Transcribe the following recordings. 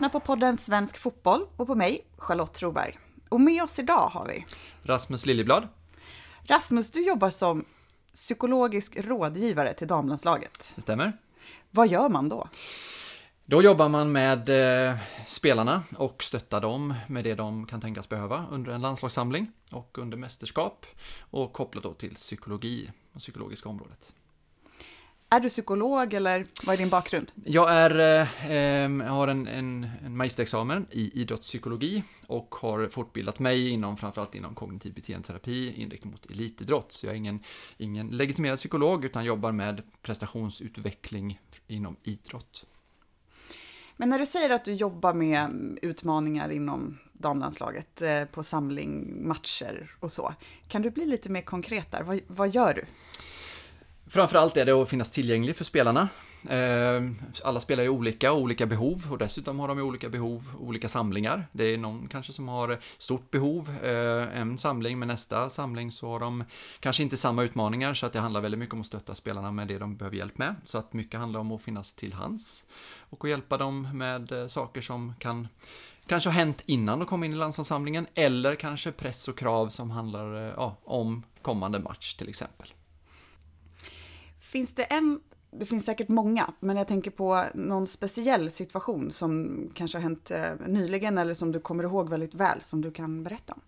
Lyssnar på podden Svensk Fotboll och på mig, Charlotte Troberg. Och med oss idag har vi Rasmus Liljeblad. Rasmus, du jobbar som psykologisk rådgivare till damlandslaget. Det stämmer. Vad gör man då? Då jobbar man med eh, spelarna och stöttar dem med det de kan tänkas behöva under en landslagssamling och under mästerskap och kopplat då till psykologi och psykologiska området. Är du psykolog eller vad är din bakgrund? Jag är, eh, har en, en, en magisterexamen i idrottspsykologi och har fortbildat mig inom framförallt inom kognitiv beteendeterapi inriktning mot elitidrott. Så jag är ingen, ingen legitimerad psykolog utan jobbar med prestationsutveckling inom idrott. Men när du säger att du jobbar med utmaningar inom damlandslaget eh, på samling, matcher och så, kan du bli lite mer konkret där? Vad, vad gör du? Framförallt är det att finnas tillgänglig för spelarna. Ehm, alla spelar ju olika, och olika behov och dessutom har de ju olika behov, olika samlingar. Det är någon kanske som har stort behov eh, en samling, men nästa samling så har de kanske inte samma utmaningar så att det handlar väldigt mycket om att stötta spelarna med det de behöver hjälp med. Så att mycket handlar om att finnas till hands och att hjälpa dem med eh, saker som kan kanske ha hänt innan de kom in i landslagssamlingen eller kanske press och krav som handlar eh, ja, om kommande match till exempel. Finns det en, det finns säkert många, men jag tänker på någon speciell situation som kanske har hänt eh, nyligen eller som du kommer ihåg väldigt väl som du kan berätta om?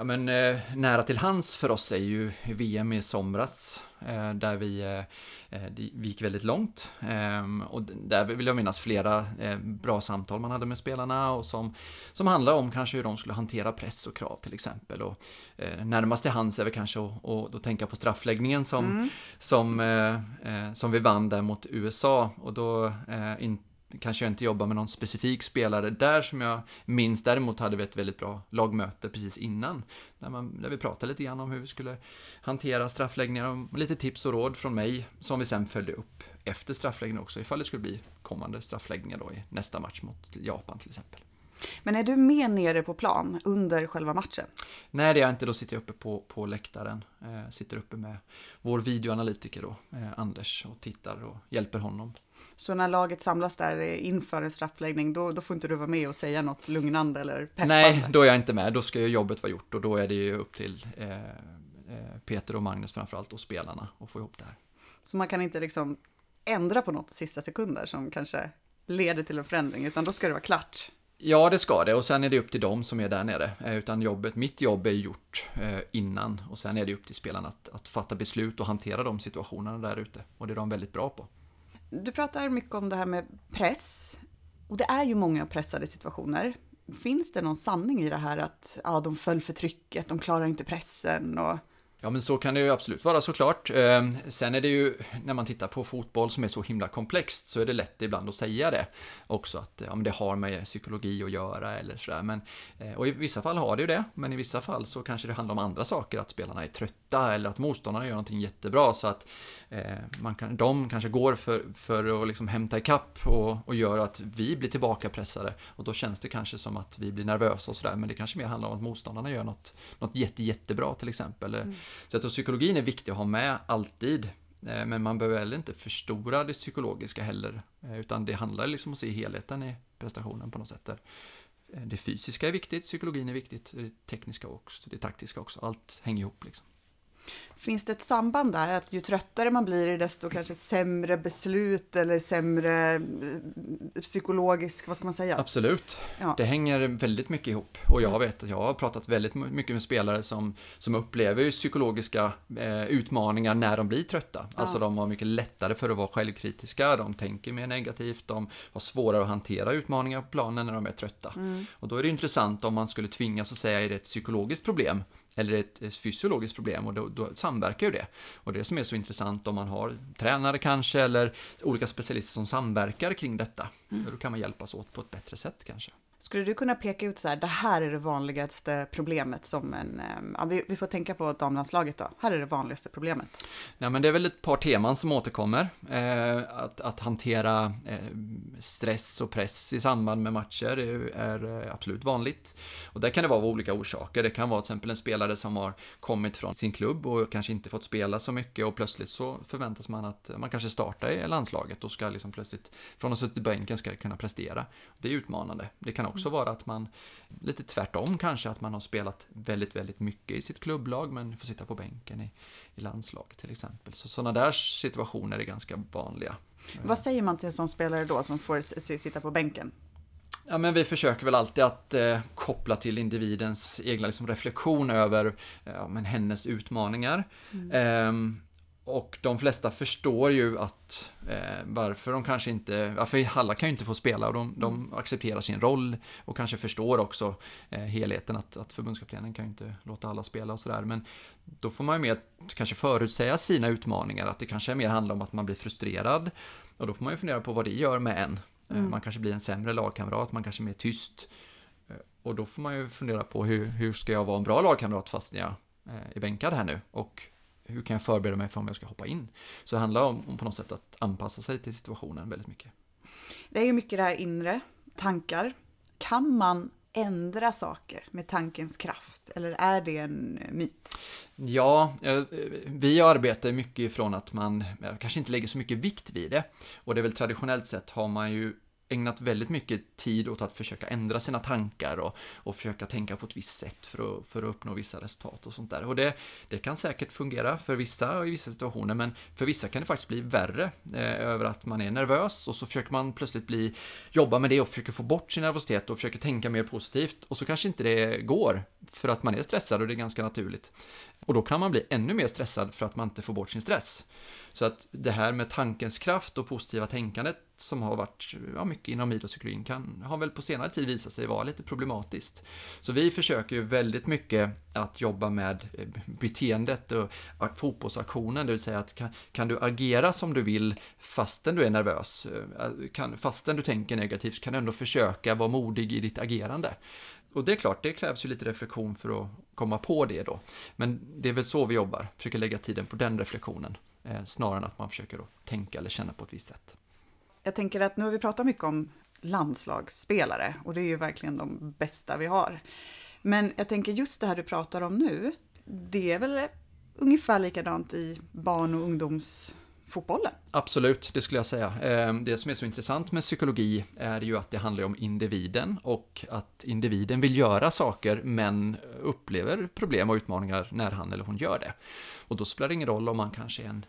Ja men eh, nära till hands för oss är ju VM i somras eh, där vi, eh, eh, vi gick väldigt långt. Ehm, och där vill jag minnas flera eh, bra samtal man hade med spelarna och som, som handlar om kanske hur de skulle hantera press och krav till exempel. Och eh, närmast till hands är väl kanske att, tänka på straffläggningen som, som, eh, eh, som vi vann där mot USA och då eh, in, kanske jag inte jobbar med någon specifik spelare där som jag minns. Däremot hade vi ett väldigt bra lagmöte precis innan. Där, man, där vi pratade lite grann om hur vi skulle hantera straffläggningar och lite tips och råd från mig som vi sen följde upp efter straffläggningen också ifall det skulle bli kommande straffläggningar då i nästa match mot Japan till exempel. Men är du med nere på plan under själva matchen? Nej, det är jag inte. Då sitter jag uppe på, på läktaren. Eh, sitter uppe med vår videoanalytiker då, eh, Anders, och tittar och hjälper honom. Så när laget samlas där eh, inför en straffläggning, då, då får inte du vara med och säga något lugnande eller peppande? Nej, då är jag inte med. Då ska ju jobbet vara gjort och då är det ju upp till eh, eh, Peter och Magnus framförallt och spelarna att få ihop det här. Så man kan inte liksom ändra på något sista sekunder som kanske leder till en förändring, utan då ska det vara klart. Ja, det ska det och sen är det upp till dem som är där nere. Eh, utan jobbet, mitt jobb är gjort eh, innan och sen är det upp till spelarna att, att fatta beslut och hantera de situationerna där ute. Och det är de väldigt bra på. Du pratar mycket om det här med press. Och det är ju många pressade situationer. Finns det någon sanning i det här att ja, de föll för trycket, de klarar inte pressen och Ja, men så kan det ju absolut vara såklart. Ehm, sen är det ju, när man tittar på fotboll som är så himla komplext, så är det lätt ibland att säga det också, att ja, men det har med psykologi att göra eller sådär. Men, eh, och i vissa fall har det ju det, men i vissa fall så kanske det handlar om andra saker, att spelarna är trötta eller att motståndarna gör någonting jättebra, så att eh, man kan, de kanske går för, för att liksom hämta ikapp och, och gör att vi blir tillbakapressade. Och då känns det kanske som att vi blir nervösa och sådär, men det kanske mer handlar om att motståndarna gör något, något jätte, jättebra till exempel. Mm. Så jag tror psykologin är viktig att ha med alltid. Eh, men man behöver heller inte förstora det psykologiska heller. Eh, utan det handlar liksom om att se helheten i prestationen på något sätt. Där eh, det fysiska är viktigt, psykologin är viktigt, det tekniska också, det taktiska också. Allt hänger ihop liksom finns det ett samband där att ju tröttare man blir desto kanske sämre beslut eller sämre eh, psykologisk, vad ska man säga? Absolut. Ja. Det hänger väldigt mycket ihop. Och jag vet att jag har pratat väldigt mycket med spelare som, som upplever psykologiska eh, utmaningar när de blir trötta. Alltså de har mycket lättare för att vara självkritiska, de tänker mer negativt, de har svårare att hantera utmaningar på planen när de är trötta. Och då är det intressant om man skulle tvingas att säga, är det ett psykologiskt problem? Eller ett fysiologiskt problem och då, då samverkar ju det. Och det som är så intressant om man har tränare kanske eller olika specialister som samverkar kring detta. Då kan man hjälpas åt på ett bättre sätt kanske. Skulle du kunna peka ut så här, det här är det vanligaste problemet som en, ehm, ja, vi, vi får tänka på damlandslaget då, här är det vanligaste problemet. Nej men det är väl ett par teman som återkommer. Eh, att, att hantera eh, stress och press i samband med matcher är, är, eh, absolut vanligt. Och där kan det vara av olika orsaker. Det kan vara till exempel en spelare som har kommit från sin klubb och kanske inte fått spela så mycket och plötsligt så förväntas man att man kanske startar i landslaget och ska liksom plötsligt från att ha suttit i bänken ska kunna prestera. Det är utmanande. Det kan också vara att man, lite tvärtom kanske, att man har spelat väldigt, väldigt mycket i sitt klubblag men får sitta på bänken i, i landslaget till exempel. Så sådana där situationer är ganska vanliga. Vad säger man till en sån spelare då som får sitta på bänken? Ja, men vi försöker väl alltid att eh, koppla till individens egna liksom, reflektion över eh, men hennes utmaningar. Mm. Eh, och de flesta förstår ju att eh, varför de kanske inte, varför alla kan ju inte få spela och de, de mm. accepterar sin roll och kanske förstår också eh, helheten att, att förbundskaptenen kan ju inte låta alla spela och sådär. Men då får man ju mer kanske förutsäga sina utmaningar, att det kanske mer handlar om att man blir frustrerad och då får man ju fundera på vad det gör med en. Eh, mm. Man kanske blir en sämre lagkamrat, man kanske är mer tyst. Eh, och då får man ju fundera på hur, hur ska jag vara en bra lagkamrat fast jag eh, är bänkad här nu? Och hur kan jag förbereda mig för om jag ska hoppa in? Så det handlar om, om på något sätt att anpassa sig till situationen väldigt mycket. Det är ju mycket det här inre, tankar. Kan man ändra saker med tankens kraft? Eller är det en myt? Ja, vi arbetar mycket ifrån att man kanske inte lägger så mycket vikt vid det. Och det är väl traditionellt sett har man ju ägnat väldigt mycket tid åt att försöka ändra sina tankar och, och försöka tänka på ett visst sätt för att, för att uppnå vissa resultat och sånt där. Och det, det kan säkert fungera för vissa och i vissa situationer, men för vissa kan det faktiskt bli värre eh, över att man är nervös och så försöker man plötsligt bli, jobba med det och försöker få bort sin nervositet och försöker tänka mer positivt och så kanske inte det går för att man är stressad och det är ganska naturligt. Och då kan man bli ännu mer stressad för att man inte får bort sin stress. Så att det här med tankens kraft och positiva tänkandet som har varit ja, mycket inom idrottspsykologin kan, har väl på senare tid visat sig vara lite problematiskt. Så vi försöker ju väldigt mycket att jobba med eh, beteendet och fotbollsaktionen, det vill säga att kan, kan du agera som du vill fastän du är nervös, eh, eh, kan, fastän du tänker negativt, kan du ändå försöka vara modig i ditt agerande. Och det är klart, det krävs ju lite reflektion för att komma på det då. Men det är väl så vi jobbar, försöker lägga tiden på den reflektionen, Eh, snarare än att man försöker tänka eller känna på ett visst sätt. Jag tänker att nu har vi pratat mycket om landslagsspelare och det är ju verkligen de bästa vi har. Men jag tänker just det här du pratar om nu, det är väl ungefär likadant i barn och ungdoms fotbollen. Absolut, det skulle jag säga. Ehm, det som är så intressant med psykologi är ju att det handlar om individen och att individen vill göra saker men upplever problem och utmaningar när han eller hon gör det. Och då spelar det ingen roll om man kanske är en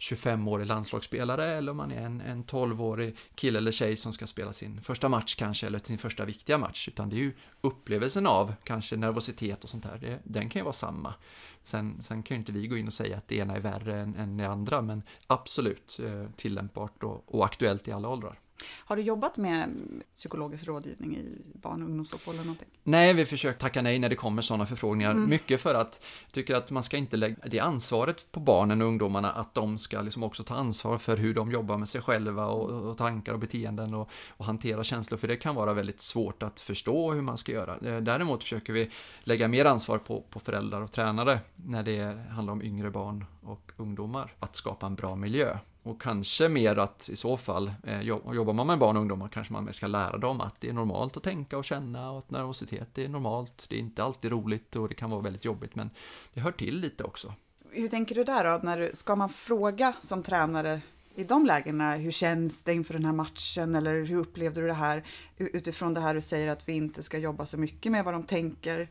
25-årig landslagsspelare eller om man är en, en 12-årig kille eller tjej som ska spela sin första match kanske eller sin första viktiga match utan det är ju upplevelsen av kanske nervositet och sånt där, det, den kan ju vara samma. Sen, sen kan ju inte vi gå in och säga att det ena är värre än, än det andra, men absolut eh, tillämpbart och, och aktuellt i alla åldrar. Har du jobbat med psykologisk rådgivning i barn och ungdomsfotboll eller någonting? Nej, vi försöker tacka nej när det kommer sådana förfrågningar. Mm. Mycket för att jag tycker att man ska inte lägga det ansvaret på barnen och ungdomarna att de ska liksom också ta ansvar för hur de jobbar med sig själva och, och tankar och beteenden och, och, hantera känslor, för det kan vara väldigt svårt att förstå hur man ska göra. Eh, däremot försöker vi lägga mer ansvar på, på föräldrar och tränare när det handlar om yngre barn och ungdomar, att skapa en bra miljö. Och kanske mer att i så fall, eh, jobbar man med barn och ungdomar kanske man ska lära dem att det är normalt att tänka och känna och att nervositet är normalt. Det är inte alltid roligt och det kan vara väldigt jobbigt men det hör till lite också. Hur tänker du där då? När du, ska man fråga som tränare i de lägena, hur känns det inför den här matchen eller hur upplevde du det här utifrån det här du säger att vi inte ska jobba så mycket med vad de tänker?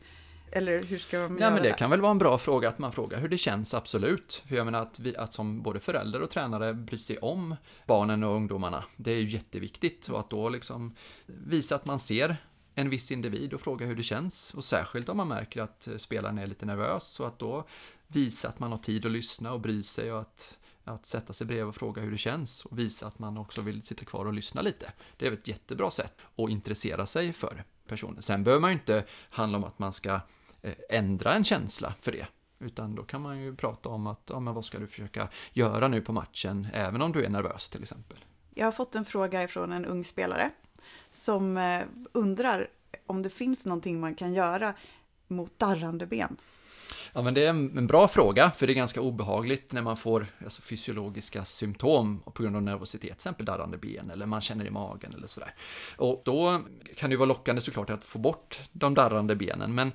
Eller hur ska man Nej, göra men det, kan väl vara en bra fråga att man frågar hur det känns, absolut. För jag menar att, vi, att som både förälder och tränare bryr sig om barnen och ungdomarna, det är ju jätteviktigt. Och att då liksom visa att man ser en viss individ och fråga hur det känns. Och särskilt om man märker att spelaren är lite nervös, så att då visa att man har tid att lyssna och bry sig och att att sätta sig bredvid och fråga hur det känns och visa att man också vill sitta kvar och lyssna lite. Det är ett jättebra sätt att intressera sig för personen. Sen behöver man ju inte handla om att man ska ändra en känsla för det. Utan då kan man ju prata om att, ja men vad ska du försöka göra nu på matchen, även om du är nervös till exempel. Jag har fått en fråga från en ung spelare som eh, undrar om det finns någonting man kan göra mot darrande ben. Ja, men det är en bra fråga, för det är ganska obehagligt när man får alltså, fysiologiska symptom på grund av nervositet, till exempel darrande ben eller man känner i magen eller sådär. Och då kan det ju vara lockande såklart att få bort de darrande benen, men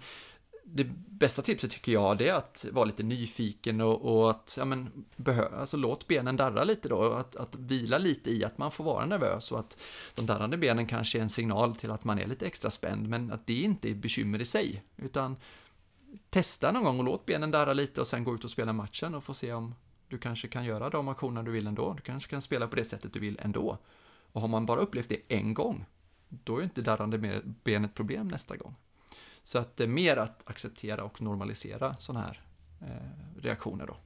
det bästa tipset tycker jag det är att vara lite nyfiken och, och att, ja men, behö, alltså låt benen darra lite då, att, att vila lite i att man får vara nervös och att de darrande benen kanske är en signal till att man är lite extra spänd, men att det inte är bekymmer i sig, utan testa någon gång och låt benen darra lite och sen gå ut och spela matchen och få se om du kanske kan göra de aktionerna du vill ändå. Du kanske kan spela på det sättet du vill ändå. Och har man bara upplevt det en gång, då är inte darrande ben ett problem nästa gång. Så att det är mer att acceptera och normalisera sådana här eh, reaktioner då.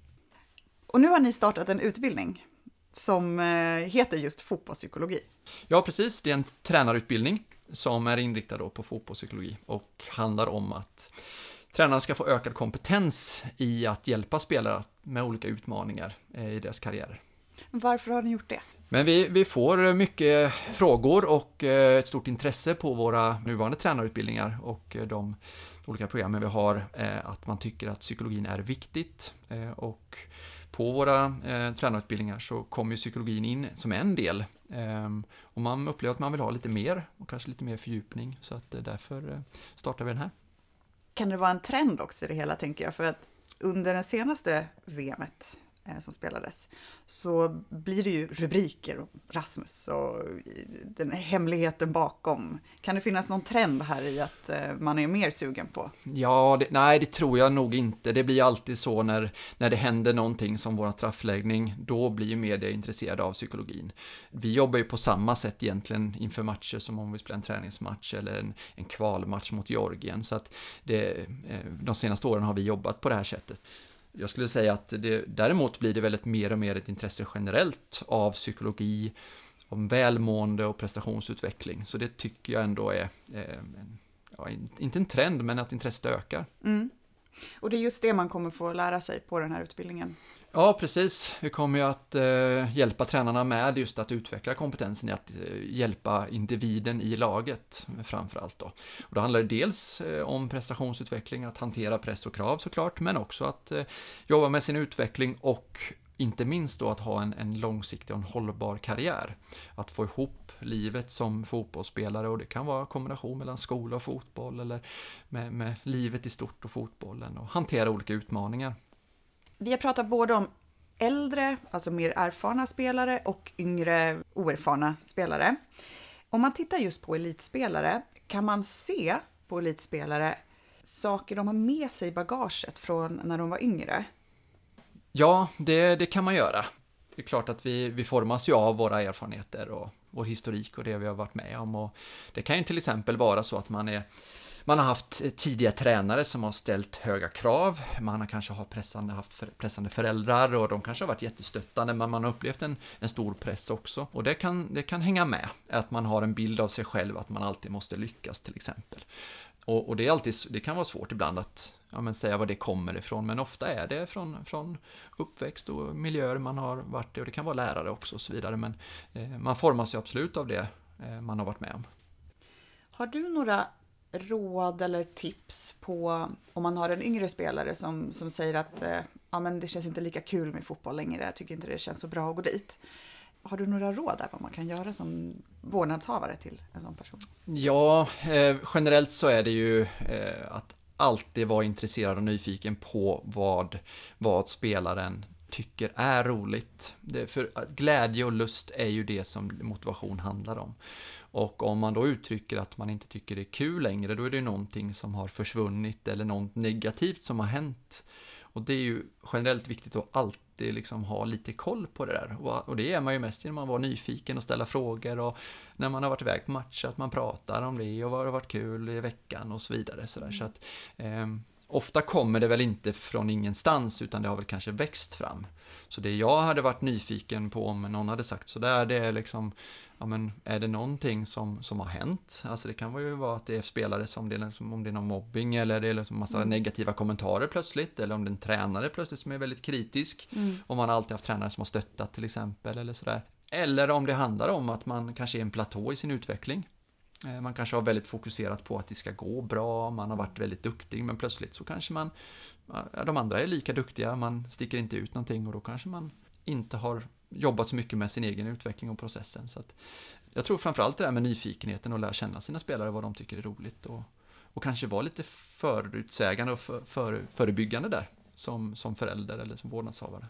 Och nu har ni startat en utbildning som eh, heter just fotbollspsykologi. Ja, precis. Det är en tränarutbildning som är inriktad på fotbollspsykologi och handlar om att tränarna ska få ökad kompetens i att hjälpa spelare med olika utmaningar eh, i deras karriärer. Varför har ni gjort det? Men vi, vi får eh, mycket eh, frågor och eh, ett stort intresse på våra nuvarande tränarutbildningar och de olika programmen vi har, att man tycker att psykologin är viktigt. Och på våra tränarutbildningar så kommer psykologin in som en del. Och man upplever att man vill ha lite mer och kanske lite mer fördjupning så att därför startar vi den här kan det vara en trend också i det hela, tänker jag. För att under det senaste VMet Eh, som spelades så blir det ju rubriker om Rasmus och den hemligheten bakom. Kan det finnas någon trend här i att eh, man är mer sugen på? Ja, det, nej, det tror jag nog inte. Det blir alltid så när, när det händer någonting som vår straffläggning, då blir media intresserade av psykologin. Vi jobbar ju på samma sätt egentligen inför matcher som om vi spelar en träningsmatch eller en, en kvalmatch mot Georgien. Så att det, eh, de senaste åren har vi jobbat på det här sättet. Jag skulle säga att det, däremot blir det väldigt mer och mer ett intresse generellt av psykologi, om välmående och prestationsutveckling. Så det tycker jag ändå är, eh, ja, inte en trend, men att intresset ökar. Mm. Och det är just det man kommer få lära sig på den här utbildningen? Ja, precis. Vi kommer ju att eh, hjälpa tränarna med just att utveckla kompetensen i att eh, hjälpa individen i laget framför allt. Då. Och då handlar det dels eh, om prestationsutveckling, att hantera press och krav såklart, men också att eh, jobba med sin utveckling och inte minst då att ha en, en långsiktig och en hållbar karriär. Att få ihop livet som fotbollsspelare och det kan vara kombination mellan skola och fotboll eller med, med livet i stort och fotbollen och hantera olika utmaningar. Vi har pratat både om äldre, alltså mer erfarna spelare och yngre oerfarna spelare. Om man tittar just på elitspelare, kan man se på elitspelare saker de har med sig i bagaget från när de var yngre? Ja, det, det kan man göra. Det är klart att vi, vi formas ju av våra erfarenheter och vår historik och det vi har varit med om. Och det kan ju till exempel vara så att man är man har haft eh, tidiga tränare som har ställt höga krav. Man har kanske har pressande, haft pressande föräldrar och de kanske har varit jättestöttande men man har upplevt en, en stor press också. Och det kan, det kan hänga med, att man har en bild av sig själv att man alltid måste lyckas till exempel. Och, och det, är alltid, det kan vara svårt ibland att ja, men säga var det kommer ifrån, men ofta är det från, från uppväxt och miljöer man har varit i och det kan vara lärare också och så vidare. Men eh, man formas ju absolut av det eh, man har varit med om. Har du några råd eller tips på om man har en yngre spelare som, som säger att eh, ja, men det känns inte lika kul med fotboll längre, jag tycker inte det känns så bra att gå dit. Har du några råd där vad man kan göra som vårdnadshavare till en sån person? Ja, eh, generellt så är det ju eh, att alltid vara intresserad och nyfiken på vad, vad spelaren tycker är roligt. Det, för glädje och lust är ju det som motivation handlar om. Och om man då uttrycker att man inte tycker det är kul längre, då är det ju någonting som har försvunnit eller något negativt som har hänt. Och det är ju generellt viktigt att alltid liksom ha lite koll på det där. Och det är man ju mest genom att vara nyfiken och ställa frågor och när man har varit iväg på matcher att man pratar om det och vad har varit kul i veckan och så vidare. Så, där. så att, eh, ofta kommer det väl inte från ingenstans utan det har väl kanske växt fram. Så det jag hade varit nyfiken på om någon hade sagt sådär, det är liksom, ja men är det någonting som, som har hänt? Alltså det kan ju vara att det är spelare som, det är liksom, om det är någon mobbing eller det är liksom massa mm. negativa kommentarer plötsligt, eller om det är en tränare plötsligt som är väldigt kritisk, mm. om man alltid haft tränare som har stöttat till exempel, eller sådär. Eller om det handlar om att man kanske är en platå i sin utveckling. Eh, man kanske har väldigt fokuserat på att det ska gå bra, man har varit väldigt duktig, men plötsligt så kanske man, de andra är lika duktiga, man sticker inte ut någonting och då kanske man inte har jobbat så mycket med sin egen utveckling och processen. Så jag tror framförallt det där med nyfikenheten och lära känna sina spelare, vad de tycker är roligt och, och kanske vara lite förutsägande och för, för, förebyggande där som, som förälder eller som vårdnadshavare.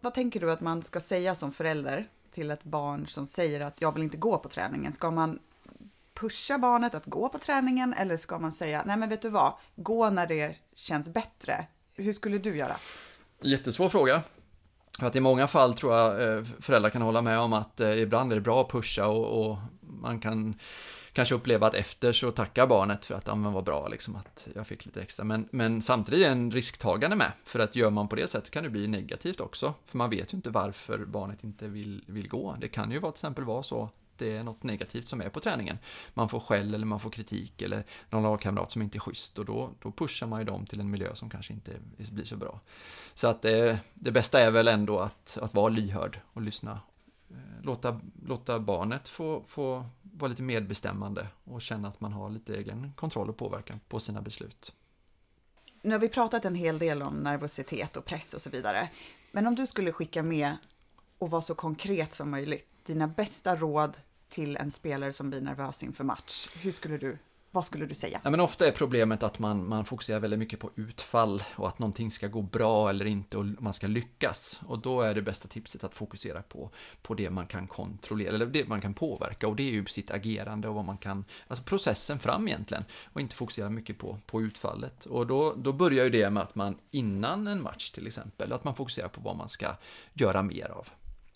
Vad tänker du att man ska säga som förälder till ett barn som säger att jag vill inte gå på träningen? Ska man pusha barnet att gå på träningen eller ska man säga nej men vet du vad, gå när det känns bättre? Hur skulle du göra? Jättesvår fråga. För att i många fall tror jag eh, föräldrar kan hålla med om att eh, ibland är det bra att pusha och, och man kan kanske uppleva att efter så tackar barnet för att, ja men vad bra liksom att jag fick lite extra. Men, men samtidigt är en risktagande med, för att gör man på det sättet kan det bli negativt också. För man vet ju inte varför barnet inte vill, vill gå. Det kan ju vara, till exempel vara så det är något negativt som är på träningen. Man får skäll eller man får kritik eller någon lagkamrat som inte är schysst och då, då pushar man ju dem till en miljö som kanske inte blir så bra. Så att det, det bästa är väl ändå att, att vara lyhörd och lyssna. Eh, låta, låta barnet få, få vara lite medbestämmande och känna att man har lite egen kontroll och påverkan på sina beslut. Nu har vi pratat en hel del om nervositet och press och så vidare. Men om du skulle skicka med och vara så konkret som möjligt, dina bästa råd till en spelare som blir nervös inför match, hur skulle du vad skulle du säga? Ja, men ofta är problemet att man, man fokuserar väldigt mycket på utfall och att någonting ska gå bra eller inte och man ska lyckas. Och då är det bästa tipset att fokusera på, på det man kan kontrollera, eller det man kan påverka och det är ju sitt agerande och vad man kan, alltså processen fram egentligen och inte fokusera mycket på, på utfallet. Och då, då börjar ju det med att man innan en match till exempel, att man fokuserar på vad man ska göra mer av.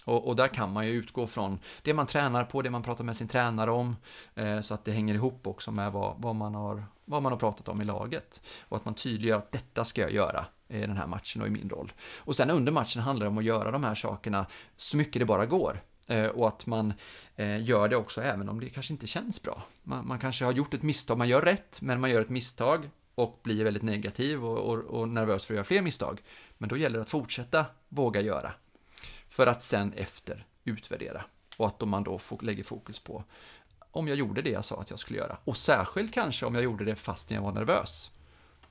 Och, och, där kan man ju utgå från det man tränar på, det man pratar med sin tränare om, eh, så att det hänger ihop också med vad, vad, man har, vad man har pratat om i laget. Och att man tydliggör att detta ska jag göra i den här matchen och i min roll. Och sen under matchen handlar det om att göra de här sakerna så mycket det bara går. Eh, och att man eh, gör det också även om det kanske inte känns bra. Man, man, kanske har gjort ett misstag, man gör rätt, men man gör ett misstag och blir väldigt negativ och, och, och nervös för att göra fler misstag. Men då gäller det att fortsätta våga göra för att sen efter utvärdera. Och att man då lägger fokus på om jag gjorde det jag sa att jag skulle göra. Och särskilt kanske om jag gjorde det fast jag var nervös.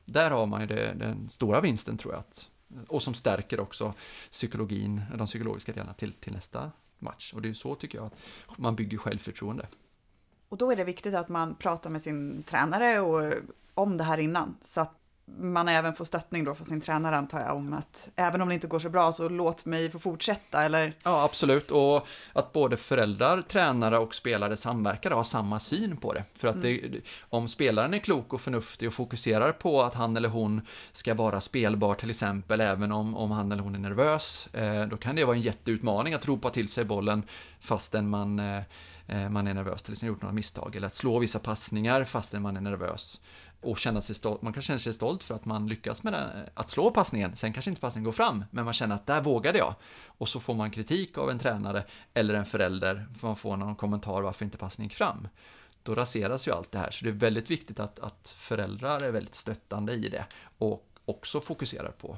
Där har man ju det, den stora vinsten tror jag. Att, och som stärker också psykologin, de psykologiska delarna till, till nästa match. Och det är så tycker jag att man bygger självförtroende. Och då är det viktigt att man pratar med sin tränare och om det här innan. Så att man även får stöttning då från sin tränare antar jag om att även om det inte går så bra så låt mig få fortsätta eller? Ja absolut och att både föräldrar, tränare och spelare samverkar och har samma syn på det. För att mm. det, om spelaren är klok och förnuftig och fokuserar på att han eller hon ska vara spelbar till exempel även om, om han eller hon är nervös eh, då kan det vara en jätteutmaning att ropa till sig bollen fastän man eh, eh man är nervös till exempel gjort några misstag eller att slå vissa passningar fastän man är nervös och känna sig stolt. Man kan känna sig stolt för att man lyckas med den, att slå passningen. Sen kanske inte passningen går fram, men man känner att där vågade jag. Och så får man kritik av en tränare eller en förälder, för man får någon kommentar varför inte passningen gick fram. Då raseras ju allt det här, så det är väldigt viktigt att, att föräldrar är väldigt stöttande i det och också fokuserar på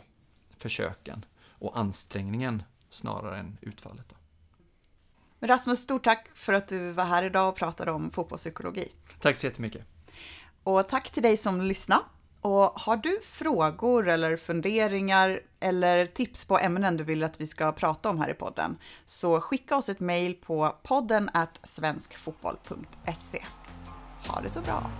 försöken och ansträngningen snarare än utfallet. Då. Rasmus, stort tack för att du var här idag och pratade om fotbollspsykologi. Tack så jättemycket. Och tack till dig som lyssnade. Och har du frågor eller funderingar eller tips på ämnen du vill att vi ska prata om här i podden så skicka oss ett mejl på podden svenskfotboll.se. Ha det så bra!